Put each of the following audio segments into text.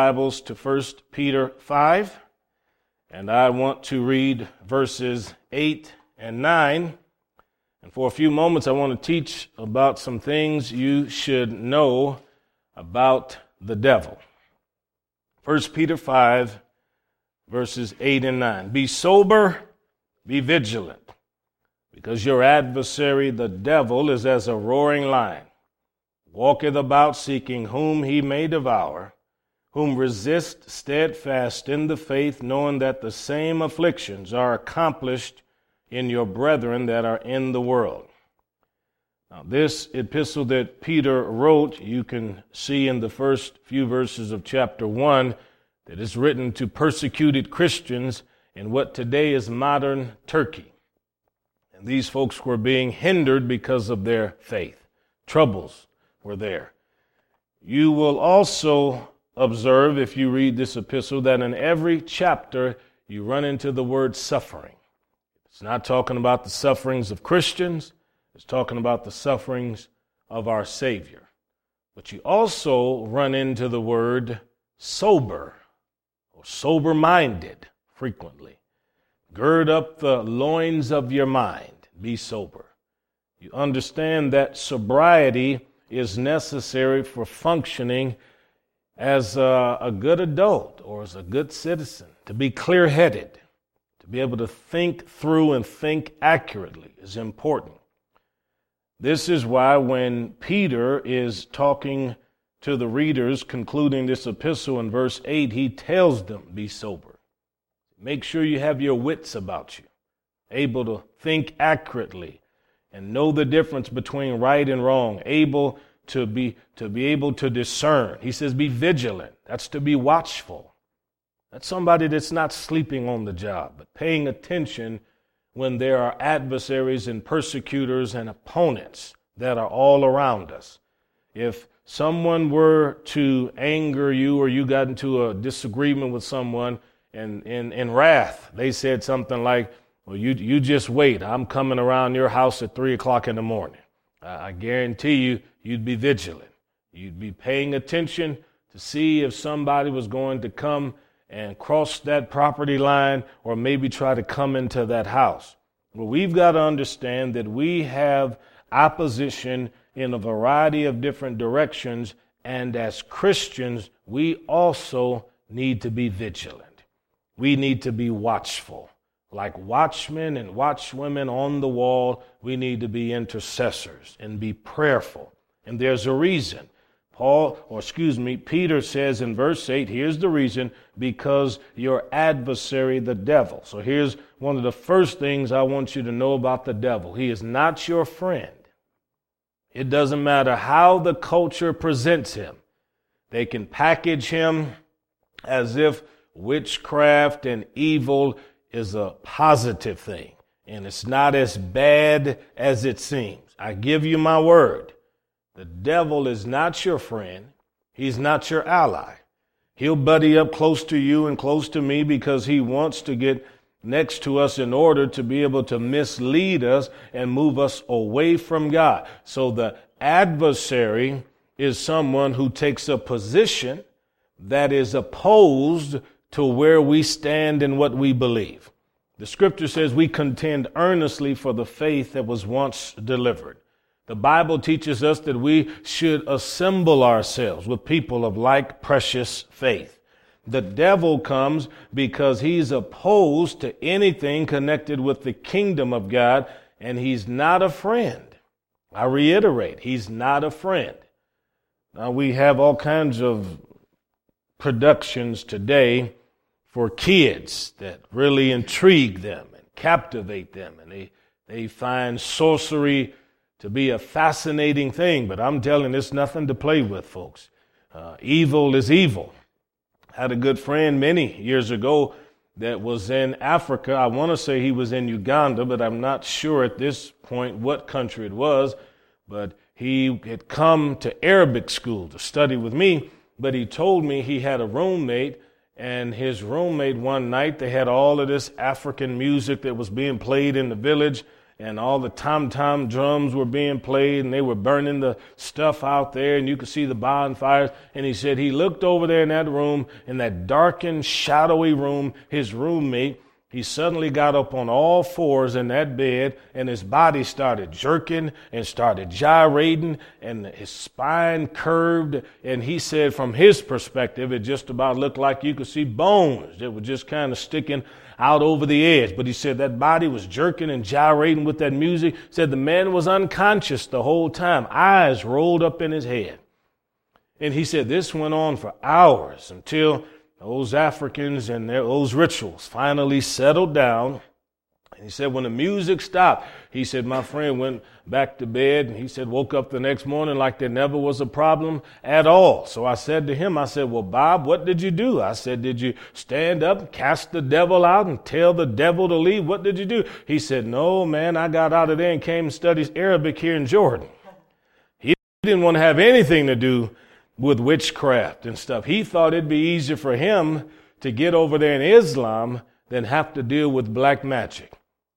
Bibles to 1 Peter 5, and I want to read verses 8 and 9. And for a few moments, I want to teach about some things you should know about the devil. 1 Peter 5, verses 8 and 9. Be sober, be vigilant, because your adversary, the devil, is as a roaring lion, walketh about seeking whom he may devour whom resist steadfast in the faith, knowing that the same afflictions are accomplished in your brethren that are in the world. Now, this epistle that Peter wrote, you can see in the first few verses of chapter 1 that is written to persecuted Christians in what today is modern Turkey. And these folks were being hindered because of their faith. Troubles were there. You will also observe, if you read this epistle, that in every chapter you run into the word suffering. It's not talking about the sufferings of Christians, it's talking about the sufferings of our Savior. But you also run into the word sober or sober minded frequently. Gird up the loins of your mind, be sober. You understand that sobriety is necessary for functioning as a, a good adult or as a good citizen, to be clear headed, to be able to think through and think accurately is important. This is why when Peter is talking to the readers, concluding this epistle in verse 8, he tells them, Be sober. Make sure you have your wits about you, able to think accurately and know the difference between right and wrong, able to be, to be able to discern. He says, be vigilant. That's to be watchful. That's somebody that's not sleeping on the job, but paying attention when there are adversaries and persecutors and opponents that are all around us. If someone were to anger you or you got into a disagreement with someone and in, wrath, they said something like, Well, you, you just wait. I'm coming around your house at three o'clock in the morning. I guarantee you, you'd be vigilant. You'd be paying attention to see if somebody was going to come and cross that property line or maybe try to come into that house. Well, we've got to understand that we have opposition in a variety of different directions, and as Christians, we also need to be vigilant. We need to be watchful. Like watchmen and watchwomen on the wall, we need to be intercessors and be prayerful. And there's a reason. Paul, or excuse me, Peter says in verse 8, here's the reason because your adversary, the devil. So here's one of the first things I want you to know about the devil he is not your friend. It doesn't matter how the culture presents him, they can package him as if witchcraft and evil is a positive thing, and it's not as bad as it seems. I give you my word. The devil is not your friend. He's not your ally. He'll buddy up close to you and close to me because he wants to get next to us in order to be able to mislead us and move us away from God. So the adversary is someone who takes a position that is opposed to where we stand and what we believe. The scripture says we contend earnestly for the faith that was once delivered. The Bible teaches us that we should assemble ourselves with people of like precious faith. The devil comes because he's opposed to anything connected with the kingdom of God, and he's not a friend. I reiterate, he's not a friend. Now, we have all kinds of productions today for kids that really intrigue them and captivate them. And they, they find sorcery to be a fascinating thing. But I'm telling it's nothing to play with, folks. Uh, evil is evil. I had a good friend many years ago that was in Africa. I want to say he was in Uganda, but I'm not sure at this point what country it was. But he had come to Arabic school to study with me. But he told me he had a roommate and his roommate one night, they had all of this African music that was being played in the village, and all the tom tom drums were being played and they were burning the stuff out there and you could see the bonfires. And he said he looked over there in that room, in that darkened, shadowy room, his roommate he suddenly got up on all fours in that bed and his body started jerking and started gyrating and his spine curved. And he said, from his perspective, it just about looked like you could see bones that were just kind of sticking out over the edge. But he said that body was jerking and gyrating with that music. Said the man was unconscious the whole time, eyes rolled up in his head. And he said this went on for hours until those Africans and their, those rituals finally settled down. And he said, when the music stopped, he said, my friend went back to bed and he said, woke up the next morning like there never was a problem at all. So I said to him, I said, well, Bob, what did you do? I said, did you stand up, cast the devil out and tell the devil to leave? What did you do? He said, no, man, I got out of there and came and studied Arabic here in Jordan. He didn't want to have anything to do with witchcraft and stuff. He thought it'd be easier for him to get over there in Islam than have to deal with black magic.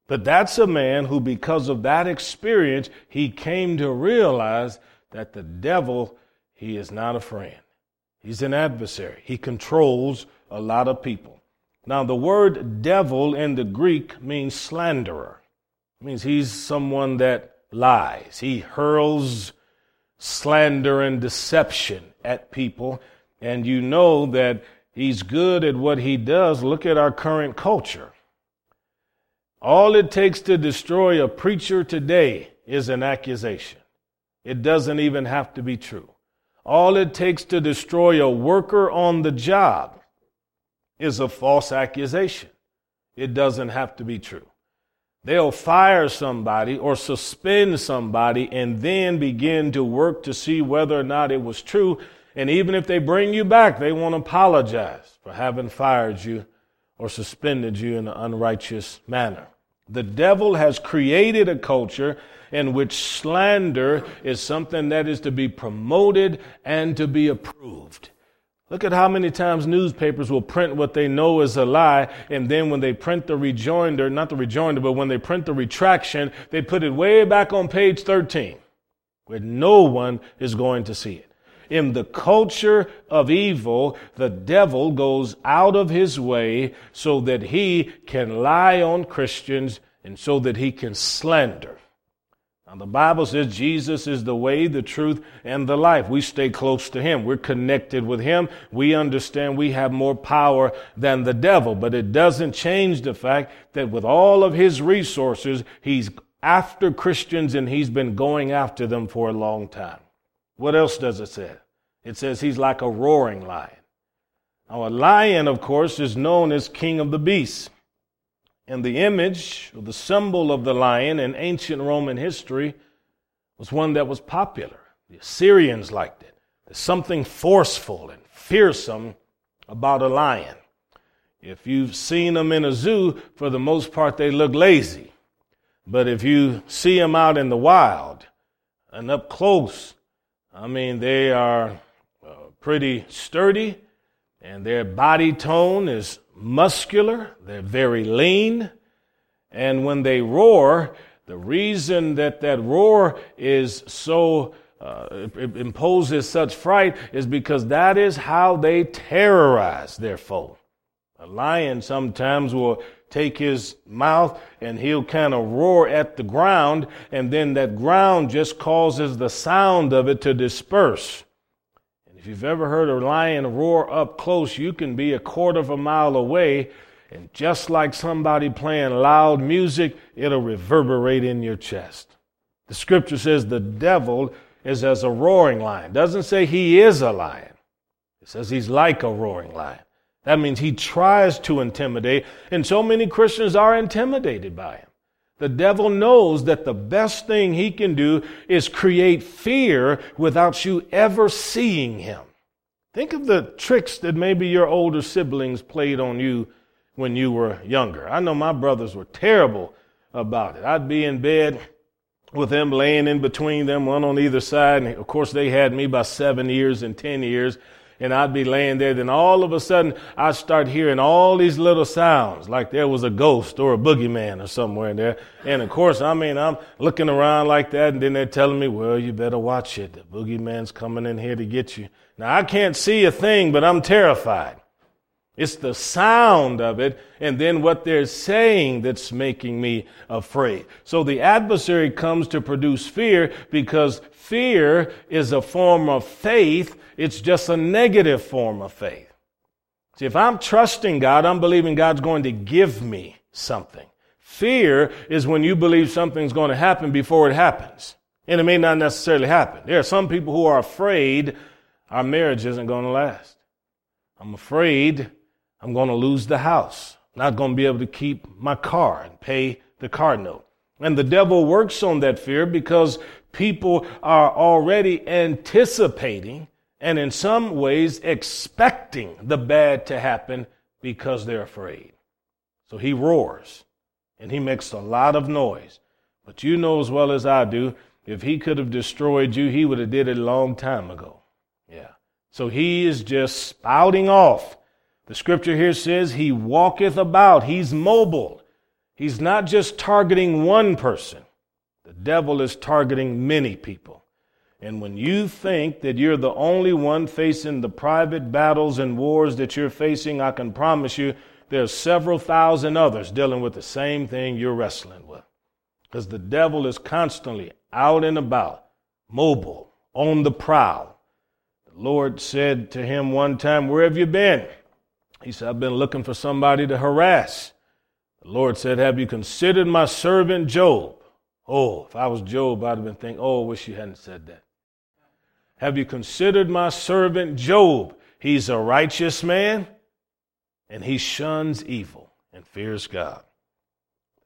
But that's a man who, because of that experience, he came to realize that the devil, he is not a friend. He's an adversary. He controls a lot of people. Now, the word devil in the Greek means slanderer. It means he's someone that lies. He hurls slander and deception at people, and you know that he's good at what he does. Look at our current culture. All it takes to destroy a preacher today is an accusation. It doesn't even have to be true. All it takes to destroy a worker on the job is a false accusation. It doesn't have to be true. They'll fire somebody or suspend somebody and then begin to work to see whether or not it was true. And even if they bring you back, they won't apologize for having fired you or suspended you in an unrighteous manner. The devil has created a culture in which slander is something that is to be promoted and to be approved. Look at how many times newspapers will print what they know is a lie, and then when they print the rejoinder, not the rejoinder, but when they print the retraction, they put it way back on page 13, where no one is going to see it. In the culture of evil, the devil goes out of his way so that he can lie on Christians and so that he can slander. Now, the Bible says Jesus is the way, the truth, and the life. We stay close to Him. We're connected with Him. We understand we have more power than the devil, but it doesn't change the fact that with all of His resources, He's after Christians and He's been going after them for a long time. What else does it say? It says He's like a roaring lion. Now, a lion, of course, is known as king of the beasts. And the image, or the symbol of the lion in ancient Roman history, was one that was popular. The Assyrians liked it. There's something forceful and fearsome about a lion. If you've seen them in a zoo, for the most part, they look lazy. But if you see them out in the wild and up close, I mean, they are pretty sturdy and their body tone is muscular, they're very lean, and when they roar, the reason that that roar is so uh, imposes such fright is because that is how they terrorize their foe. A lion sometimes will take his mouth and he'll kind of roar at the ground, and then that ground just causes the sound of it to disperse. If you've ever heard a lion roar up close, you can be a quarter of a mile away, and just like somebody playing loud music, it'll reverberate in your chest. The scripture says the devil is as a roaring lion. Doesn't say he is a lion. It says he's like a roaring lion. That means he tries to intimidate, and so many Christians are intimidated by him. The devil knows that the best thing he can do is create fear without you ever seeing him. Think of the tricks that maybe your older siblings played on you when you were younger. I know my brothers were terrible about it. I'd be in bed with them laying in between them, one on either side. And of course, they had me by seven years and ten years. And I'd be laying there. Then all of a sudden, I'd start hearing all these little sounds, like there was a ghost or a boogeyman or somewhere in there. And of course, I mean, I'm looking around like that, and then they're telling me, well, you better watch it. The boogeyman's coming in here to get you. Now, I can't see a thing, but I'm terrified. It's the sound of it and then what they're saying that's making me afraid. So the adversary comes to produce fear because fear is a form of faith. It's just a negative form of faith. See, if I'm trusting God, I'm believing God's going to give me something. Fear is when you believe something's going to happen before it happens. And it may not necessarily happen. There are some people who are afraid our marriage isn't going to last. I'm afraid I'm going to lose the house. Not going to be able to keep my car and pay the car note. And the devil works on that fear because people are already anticipating and in some ways expecting the bad to happen because they're afraid. So he roars and he makes a lot of noise. But you know as well as I do, if he could have destroyed you, he would have did it a long time ago. Yeah. So he is just spouting off the scripture here says he walketh about. He's mobile. He's not just targeting one person. The devil is targeting many people. And when you think that you're the only one facing the private battles and wars that you're facing, I can promise you there's several thousand others dealing with the same thing you're wrestling with. Because the devil is constantly out and about, mobile, on the prowl. The Lord said to him one time, Where have you been? He said, I've been looking for somebody to harass. The Lord said, Have you considered my servant Job? Oh, if I was Job, I'd have been thinking, Oh, I wish you hadn't said that. Have you considered my servant Job? He's a righteous man and he shuns evil and fears God.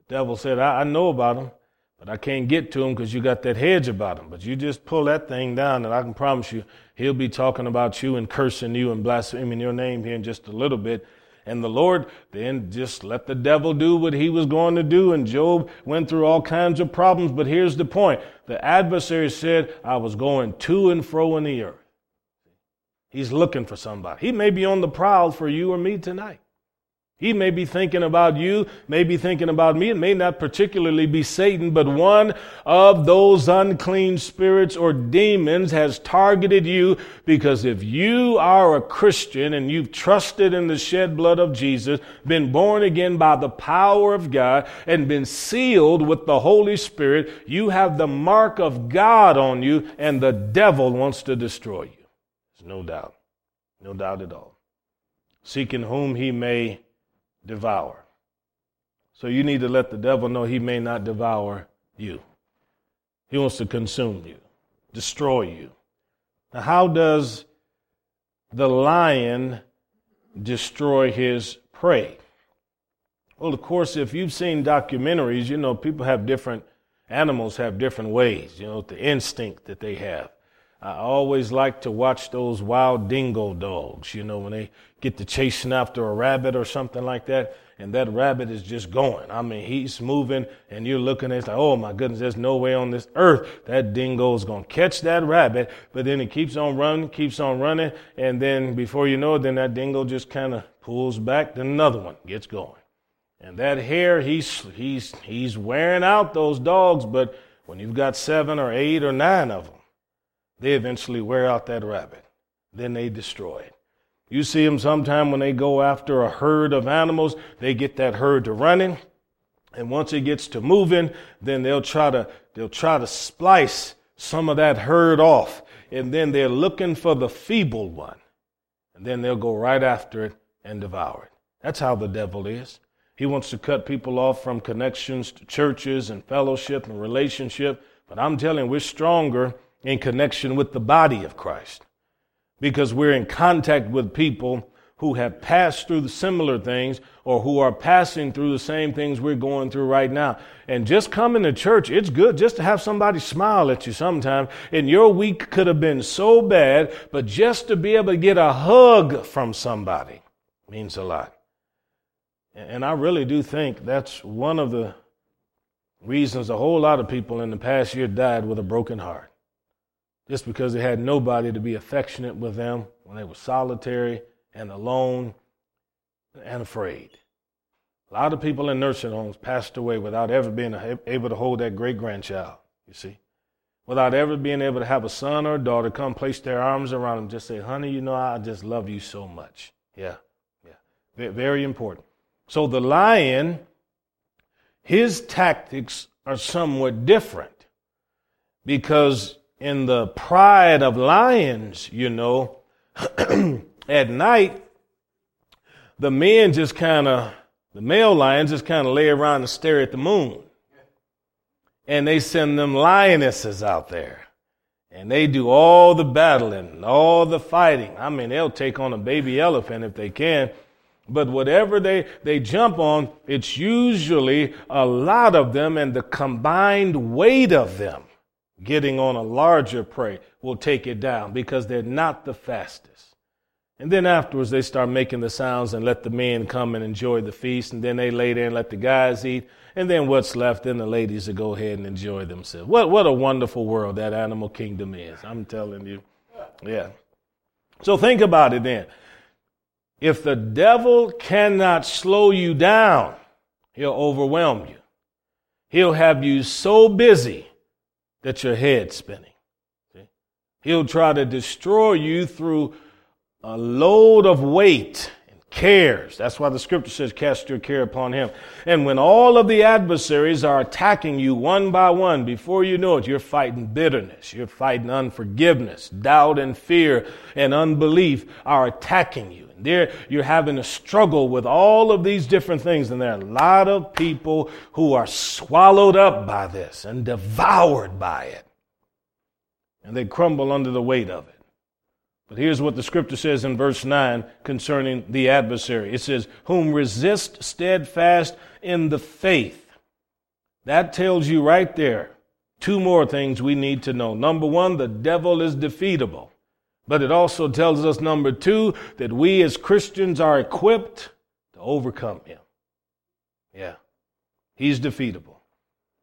The devil said, I, I know about him, but I can't get to him because you got that hedge about him. But you just pull that thing down, and I can promise you, he'll be talking about you and cursing you and blaspheming your name here in just a little bit. And the Lord then just let the devil do what he was going to do. And Job went through all kinds of problems. But here's the point the adversary said, I was going to and fro in the earth. He's looking for somebody. He may be on the prowl for you or me tonight. He may be thinking about you, may be thinking about me. It may not particularly be Satan, but one of those unclean spirits or demons has targeted you because if you are a Christian and you've trusted in the shed blood of Jesus, been born again by the power of God, and been sealed with the Holy Spirit, you have the mark of God on you, and the devil wants to destroy you. There's no doubt. No doubt at all. Seeking whom he may devour. So you need to let the devil know he may not devour you. He wants to consume you, destroy you. Now, how does the lion destroy his prey? Well, of course, if you've seen documentaries, you know, people have different, animals have different ways, you know, the instinct that they have. I always like to watch those wild dingo dogs, you know, when they get to chasing after a rabbit or something like that, and that rabbit is just going. I mean, he's moving, and you're looking at it, like, oh my goodness, there's no way on this earth that dingo is going to catch that rabbit. But then it keeps on running, keeps on running, and then before you know it, then that dingo just kind of pulls back, then another one gets going. And that hare, he's, he's, he's wearing out those dogs, but when you've got seven or eight or nine of them, they eventually wear out that rabbit. Then they destroy it. You see them sometime when they go after a herd of animals, they get that herd to running. And once it gets to moving, then they'll try to, they'll try to splice some of that herd off. And then they're looking for the feeble one. And then they'll go right after it and devour it. That's how the devil is. He wants to cut people off from connections to churches and fellowship and relationship. But I'm telling you, we're stronger in connection with the body of Christ because we're in contact with people who have passed through similar things or who are passing through the same things we're going through right now. And just coming to church, it's good just to have somebody smile at you sometime. And your week could have been so bad, but just to be able to get a hug from somebody means a lot. And I really do think that's one of the reasons a whole lot of people in the past year died with a broken heart just because they had nobody to be affectionate with them when they were solitary and alone and afraid. A lot of people in nursing homes passed away without ever being able to hold that great grandchild, you see. Without ever being able to have a son or a daughter come place their arms around them, just say, honey, you know, I just love you so much. Yeah, yeah. Very important. So the lion, his tactics are somewhat different because in the pride of lions, you know, at night, the men just kind of the male lions just kind of lay around and stare at the moon. And they send them lionesses out there. And they do all the battling, all the fighting. I mean, they'll take on a baby elephant if they can. But whatever they, they jump on, it's usually a lot of them, and the combined weight of them getting on a larger prey will take it down because they're not the fastest. And then afterwards, they start making the sounds and let the men come and enjoy the feast. And then they lay there and let the guys eat. And then what's left, then the ladies will go ahead and enjoy themselves. What, what a wonderful world that animal kingdom is. I'm telling you. Yeah. So think about it then. If the devil cannot slow you down, he'll overwhelm you. He'll have you so busy that your head's spinning. See? He'll try to destroy you through a load of weight and cares. That's why the scripture says, cast your care upon him. And when all of the adversaries are attacking you one by one, before you know it, you're fighting bitterness, you're fighting unforgiveness, doubt and fear and unbelief are attacking you. There you're having a struggle with all of these different things. And there are a lot of people who are swallowed up by this and devoured by it. And they crumble under the weight of it. But here's what the scripture says in verse 9 concerning the adversary it says, Whom resist steadfast in the faith. That tells you right there two more things we need to know. Number one, the devil is defeatable. But it also tells us, number two, that we as Christians are equipped to overcome him. Yeah, he's defeatable.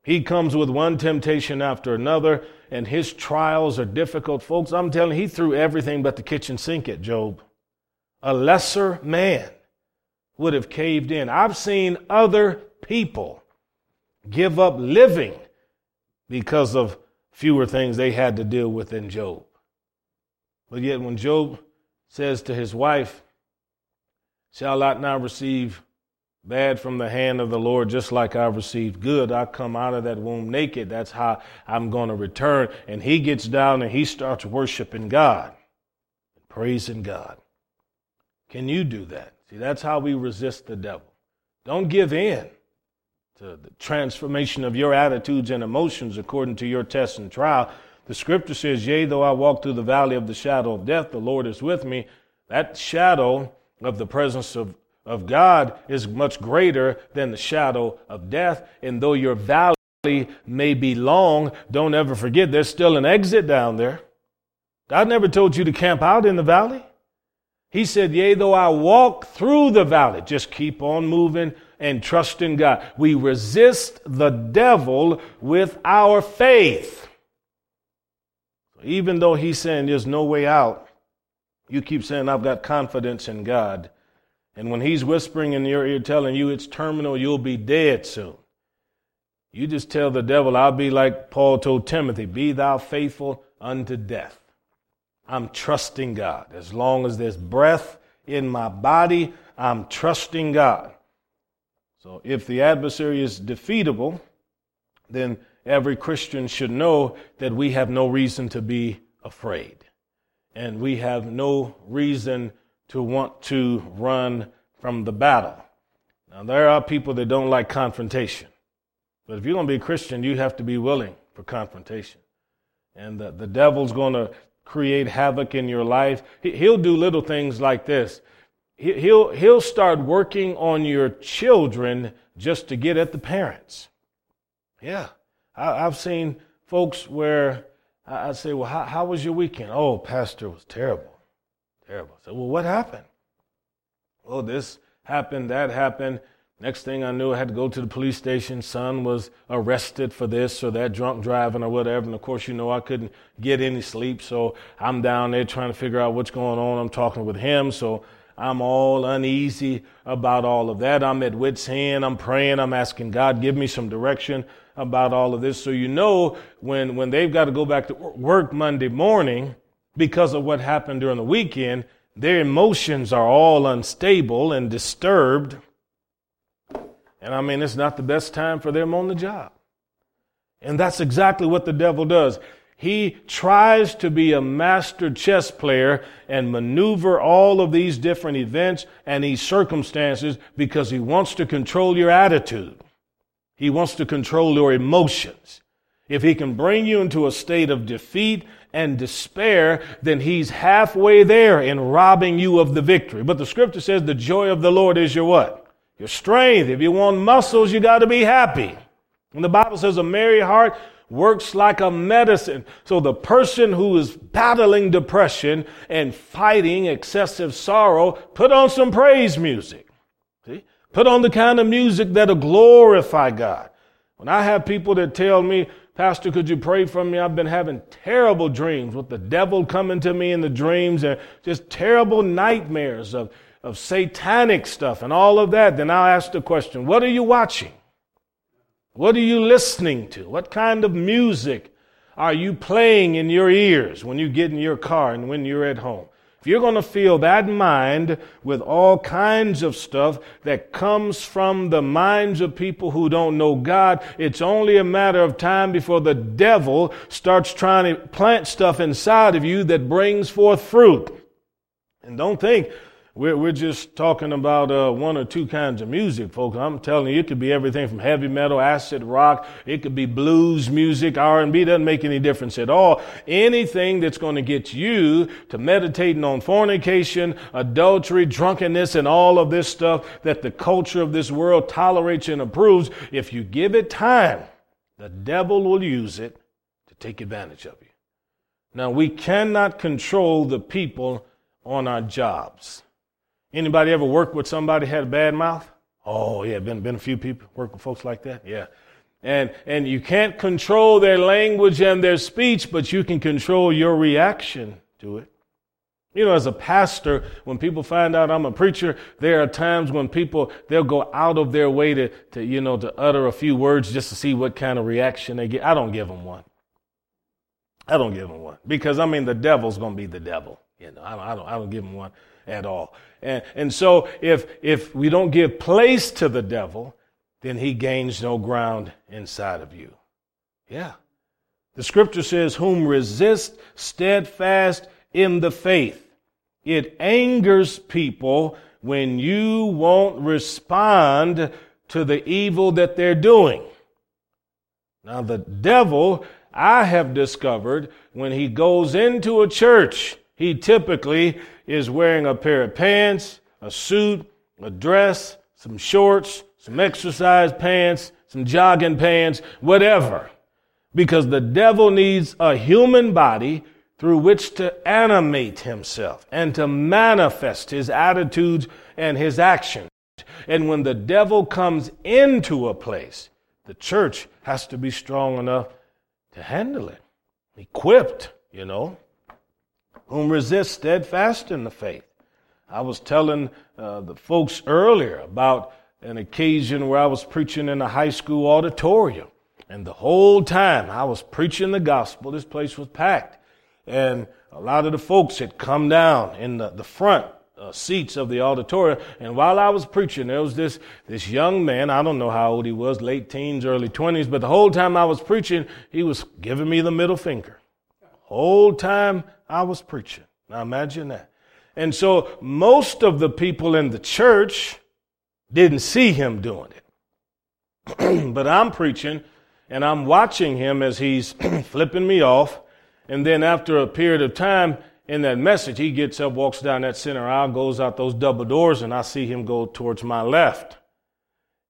He comes with one temptation after another, and his trials are difficult. Folks, I'm telling you, he threw everything but the kitchen sink at Job. A lesser man would have caved in. I've seen other people give up living because of fewer things they had to deal with than Job. But yet, when Job says to his wife, Shall I now receive bad from the hand of the Lord, just like I received good. I come out of that womb naked. That's how I'm going to return. And he gets down and he starts worshiping God, praising God. Can you do that? See, that's how we resist the devil. Don't give in to the transformation of your attitudes and emotions according to your test and trial. The scripture says, Yea, though I walk through the valley of the shadow of death, the Lord is with me. That shadow of the presence of of God is much greater than the shadow of death. And though your valley may be long, don't ever forget there's still an exit down there. God never told you to camp out in the valley. He said, Yea, though I walk through the valley, just keep on moving and trust in God. We resist the devil with our faith. Even though he's saying there's no way out, you keep saying, I've got confidence in God. And when he's whispering in your ear, telling you it's terminal, you'll be dead soon. You just tell the devil, I'll be like Paul told Timothy, be thou faithful unto death. I'm trusting God. As long as there's breath in my body, I'm trusting God. So if the adversary is defeatable, then every Christian should know that we have no reason to be afraid. And we have no reason to want to run from the battle. Now, there are people that don't like confrontation. But if you're going to be a Christian, you have to be willing for confrontation. And the, the devil's going to create havoc in your life. He'll do little things like this. He'll, he'll start working on your children just to get at the parents. Yeah. I, have seen folks where I, I say, Well, how, how was your weekend? Oh, Pastor, was terrible. Terrible. So, well, what happened? Oh, this happened, that happened. Next thing I knew, I had to go to the police station. Son was arrested for this or that, drunk driving or whatever. And of course, you know, I couldn't get any sleep. So I'm down there trying to figure out what's going on. I'm talking with him. So I'm all uneasy about all of that. I'm at wit's end. I'm praying. I'm asking God, give me some direction about all of this. So you know, when, when they've got to go back to work Monday morning because of what happened during the weekend, their emotions are all unstable and disturbed. And I mean, it's not the best time for them on the job. And that's exactly what the devil does. He tries to be a master chess player and maneuver all of these different events and these circumstances because he wants to control your attitude. He wants to control your emotions. If he can bring you into a state of defeat and despair, then he's halfway there in robbing you of the victory. But the scripture says the joy of the Lord is your what? Your strength. If you want muscles, you got to be happy. And the Bible says a merry heart works like a medicine. So the person who is battling depression and fighting excessive sorrow, put on some praise music. Put on the kind of music that'll glorify God. When I have people that tell me, Pastor, could you pray for me? I've been having terrible dreams with the devil coming to me in the dreams and just terrible nightmares of, of satanic stuff and all of that. Then I'll ask the question, what are you watching? What are you listening to? What kind of music are you playing in your ears when you get in your car and when you're at home? If you're going to fill that mind with all kinds of stuff that comes from the minds of people who don't know God, it's only a matter of time before the devil starts trying to plant stuff inside of you that brings forth fruit. And don't think we're, we're just talking about uh, one or two kinds of music, folks. I'm telling you, it could be everything from heavy metal, acid rock. It could be blues music, R&B. Doesn't make any difference at all. Anything that's going to get you to meditating on fornication, adultery, drunkenness, and all of this stuff that the culture of this world tolerates and approves. If you give it time, the devil will use it to take advantage of you. Now, we cannot control the people on our jobs. Anybody ever worked with somebody had a bad mouth? Oh, yeah, been, been a few people work with folks like that. Yeah. And, and you can't control their language and their speech, but you can control your reaction to it. You know, as a pastor, when people find out I'm a preacher, there are times when people, they'll go out of their way to, to, you know, to utter a few words just to see what kind of reaction they get. I don't give them one. I don't give them one. Because, I mean, the devil's going to be the devil. You know, I don't, I don't, I don't give them one at all. And, and so if, if we don't give place to the devil, then he gains no ground inside of you. Yeah. The scripture says, whom resist steadfast in the faith. It angers people when you won't respond to the evil that they're doing. Now, the devil, I have discovered, when he goes into a church, he typically is wearing a pair of pants, a suit, a dress, some shorts, some exercise pants, some jogging pants, whatever. Because the devil needs a human body through which to animate himself and to manifest his attitudes and his actions. And when the devil comes into a place, the church has to be strong enough to handle it, equipped, you know whom resist steadfast in the faith. I was telling uh, the folks earlier about an occasion where I was preaching in a high school auditorium. And the whole time I was preaching the gospel, this place was packed. And a lot of the folks had come down in the, the front uh, seats of the auditorium. And while I was preaching, there was this, this young man. I don't know how old he was, late teens, early 20s, but the whole time I was preaching, he was giving me the middle finger. Whole time I was preaching. Now imagine that. And so most of the people in the church didn't see him doing it. but I'm preaching and I'm watching him as he's flipping me off. And then after a period of time in that message, he gets up, walks down that center aisle, goes out those double doors, and I see him go towards my left.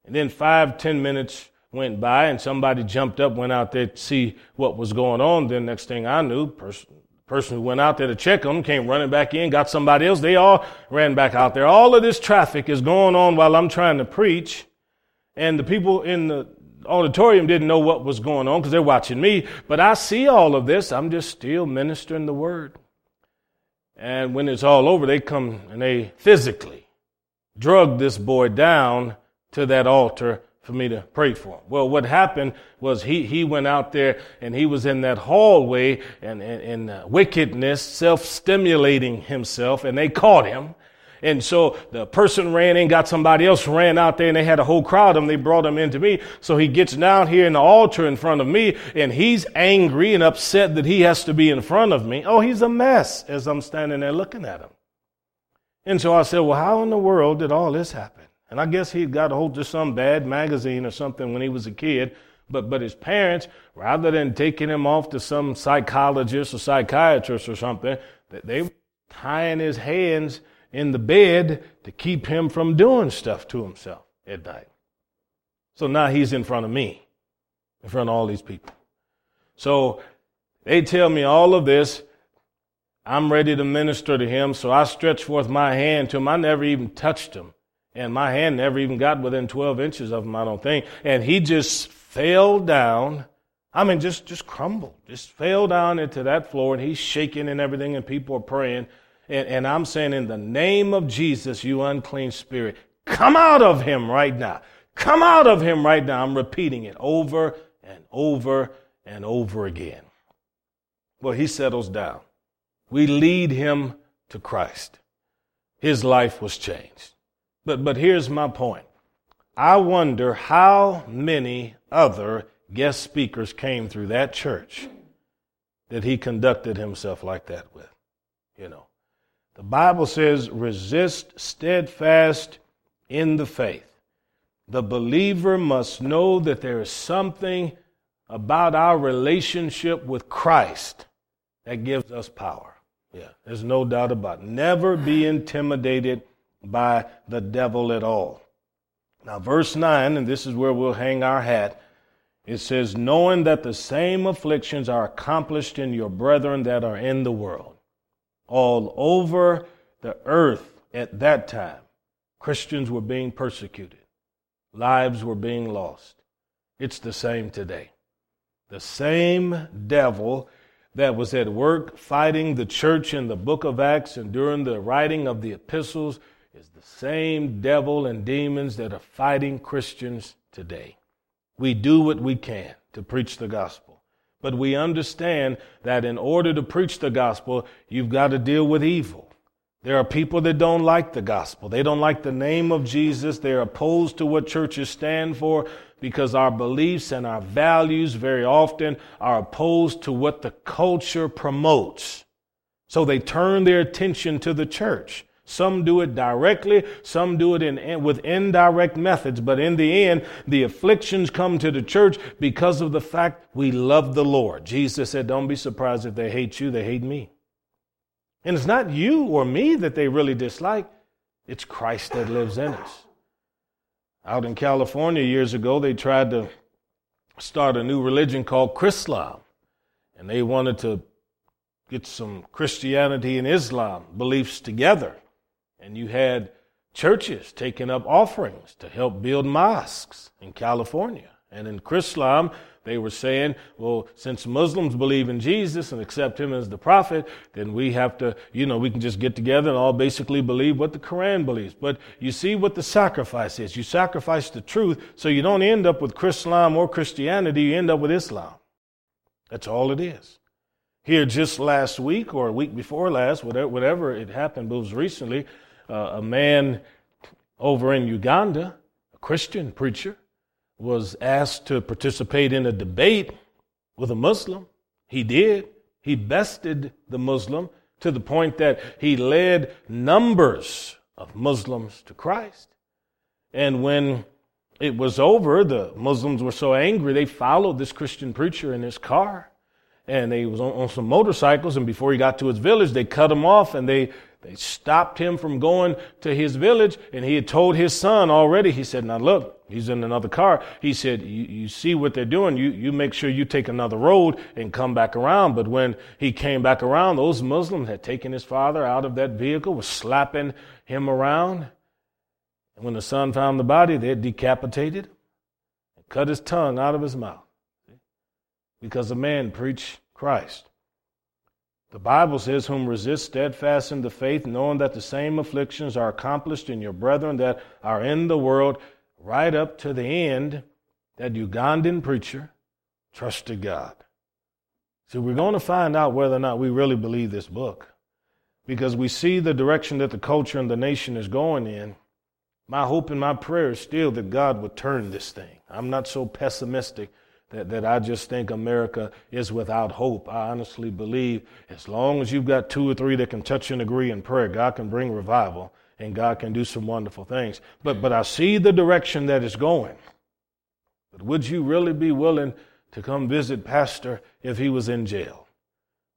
And then five, ten minutes went by and somebody jumped up, went out there to see what was going on. Then next thing I knew, person, person who went out there to check them came running back in, got somebody else. They all ran back out there. All of this traffic is going on while I'm trying to preach. And the people in the auditorium didn't know what was going on because they're watching me. But I see all of this. I'm just still ministering the word. And when it's all over, they come and they physically drug this boy down to that altar for me to pray for him. Well, what happened was he, he went out there and he was in that hallway and, and, and uh, wickedness, self-stimulating himself, and they caught him. And so the person ran in, got somebody else, ran out there, and they had a whole crowd of them. They brought him into me. So he gets down here in the altar in front of me, and he's angry and upset that he has to be in front of me. Oh, he's a mess as I'm standing there looking at him. And so I said, Well, how in the world did all this happen? And I guess he got a hold of some bad magazine or something when he was a kid. But, but his parents, rather than taking him off to some psychologist or psychiatrist or something, they were tying his hands in the bed to keep him from doing stuff to himself at night. So now he's in front of me, in front of all these people. So they tell me all of this. I'm ready to minister to him, so I stretch forth my hand to him. I never even touched him. And my hand never even got within 12 inches of him, I don't think. And he just fell down. I mean, just, just crumbled, just fell down into that floor, and he's shaking and everything, and people are praying. And, and I'm saying, in the name of Jesus, you unclean spirit, come out of him right now. Come out of him right now. I'm repeating it over and over and over again. Well, he settles down. We lead him to Christ. His life was changed. But, but here's my point. I wonder how many other guest speakers came through that church that he conducted himself like that with. You know, the Bible says, resist steadfast in the faith. The believer must know that there is something about our relationship with Christ that gives us power. Yeah, there's no doubt about it. Never be intimidated by the devil at all. Now, verse 9, and this is where we'll hang our hat, it says, Knowing that the same afflictions are accomplished in your brethren that are in the world all over the earth at that time, Christians were being persecuted, lives were being lost. It's the same today. The same devil that was at work fighting the church in the book of Acts and during the writing of the epistles is the same devil and demons that are fighting Christians today. We do what we can to preach the gospel. But we understand that in order to preach the gospel, you've got to deal with evil. There are people that don't like the gospel. They don't like the name of Jesus. They're opposed to what churches stand for because our beliefs and our values very often are opposed to what the culture promotes. So they turn their attention to the church. Some do it directly, some do it in, with indirect methods, but in the end, the afflictions come to the church because of the fact we love the Lord. Jesus said, Don't be surprised if they hate you, they hate me. And it's not you or me that they really dislike, it's Christ that lives in us. Out in California years ago, they tried to start a new religion called Chrislam, and they wanted to get some Christianity and Islam beliefs together. And you had churches taking up offerings to help build mosques in California. And in Chrislam, they were saying, well, since Muslims believe in Jesus and accept him as the prophet, then we have to, you know, we can just get together and all basically believe what the Quran believes. But you see what the sacrifice is. You sacrifice the truth, so you don't end up with Chrislam or Christianity, you end up with Islam. That's all it is. Here, just last week or a week before last, whatever, whatever it happened, but it was recently, Uh, a man over in Uganda, a Christian preacher, was asked to participate in a debate with a Muslim. He did. He bested the Muslim to the point that he led numbers of Muslims to Christ. And when it was over, the Muslims were so angry, they followed this Christian preacher in his car. And they was on, on some motorcycles, and before he got to his village, they cut him off and they they stopped him from going to his village, and he had told his son already. He said, Now look, he's in another car. He said, You, see what they're doing. You, you make sure you take another road and come back around. But when he came back around, those Muslims had taken his father out of that vehicle, was slapping him around. And when the son found the body, they had decapitated him. cut his tongue out of his mouth because a man preached Christ. The Bible says, Whom resist steadfast in the faith, knowing that the same afflictions are accomplished in your brethren that are in the world, right up to the end, that Ugandan preacher trusted God. See, we're going to find out whether or not we really believe this book because we see the direction that the culture and the nation is going in. My hope and my prayer is still that God would turn this thing. I'm not so pessimistic that, that I just think America is without hope. I honestly believe as long as you've got two or three that can touch and agree in prayer, God can bring revival and God can do some wonderful things. But, but I see the direction that it's going. But would you really be willing to come visit Pastor if he was in jail?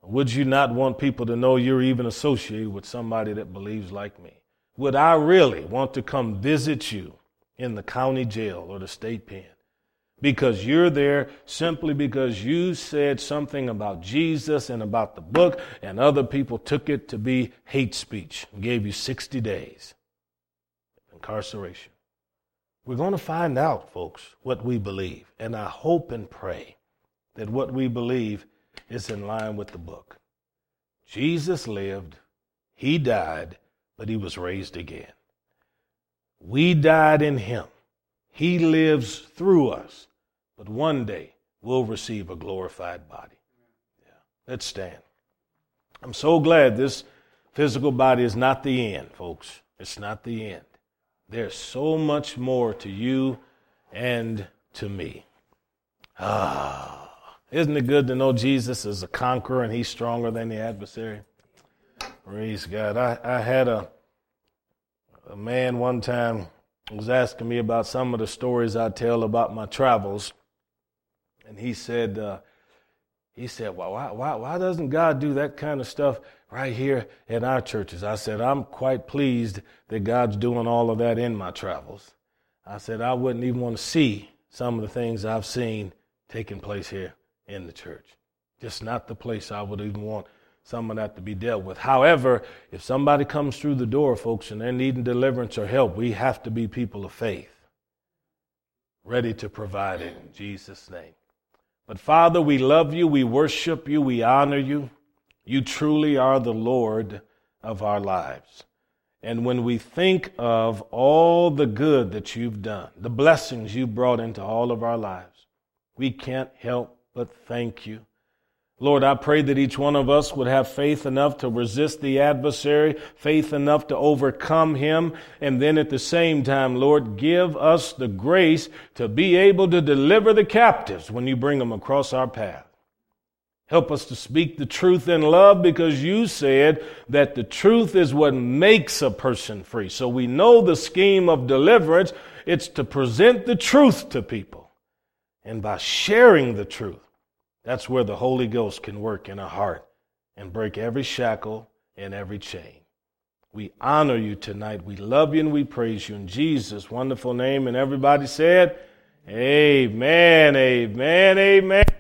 Would you not want people to know you're even associated with somebody that believes like me? Would I really want to come visit you in the county jail or the state pen? Because you're there simply because you said something about Jesus and about the book, and other people took it to be hate speech and gave you 60 days incarceration. We're going to find out, folks, what we believe, and I hope and pray that what we believe is in line with the book. Jesus lived, he died, but he was raised again. We died in him. He lives through us. But one day we'll receive a glorified body. Yeah. Let's stand. I'm so glad this physical body is not the end, folks. It's not the end. There's so much more to you and to me. Ah, isn't it good to know Jesus is a conqueror and he's stronger than the adversary? Praise God. I, I had a, a man one time was asking me about some of the stories I tell about my travels. And he said, uh, he said, well, why, why, why doesn't God do that kind of stuff right here in our churches? I said, I'm quite pleased that God's doing all of that in my travels. I said, I wouldn't even want to see some of the things I've seen taking place here in the church. Just not the place I would even want some of that to be dealt with. However, if somebody comes through the door, folks, and they're needing deliverance or help, we have to be people of faith, ready to provide it in Jesus' name. But Father, we love you, we worship you, we honor you. You truly are the Lord of our lives. And when we think of all the good that you've done, the blessings you brought into all of our lives, we can't help but thank you Lord, I pray that each one of us would have faith enough to resist the adversary, faith enough to overcome him, and then at the same time, Lord, give us the grace to be able to deliver the captives when you bring them across our path. Help us to speak the truth in love because you said that the truth is what makes a person free. So we know the scheme of deliverance. It's to present the truth to people. And by sharing the truth, that's where the Holy Ghost can work in a heart and break every shackle and every chain. We honor you tonight. We love you and we praise you in Jesus' wonderful name. And everybody said, Amen, amen, amen.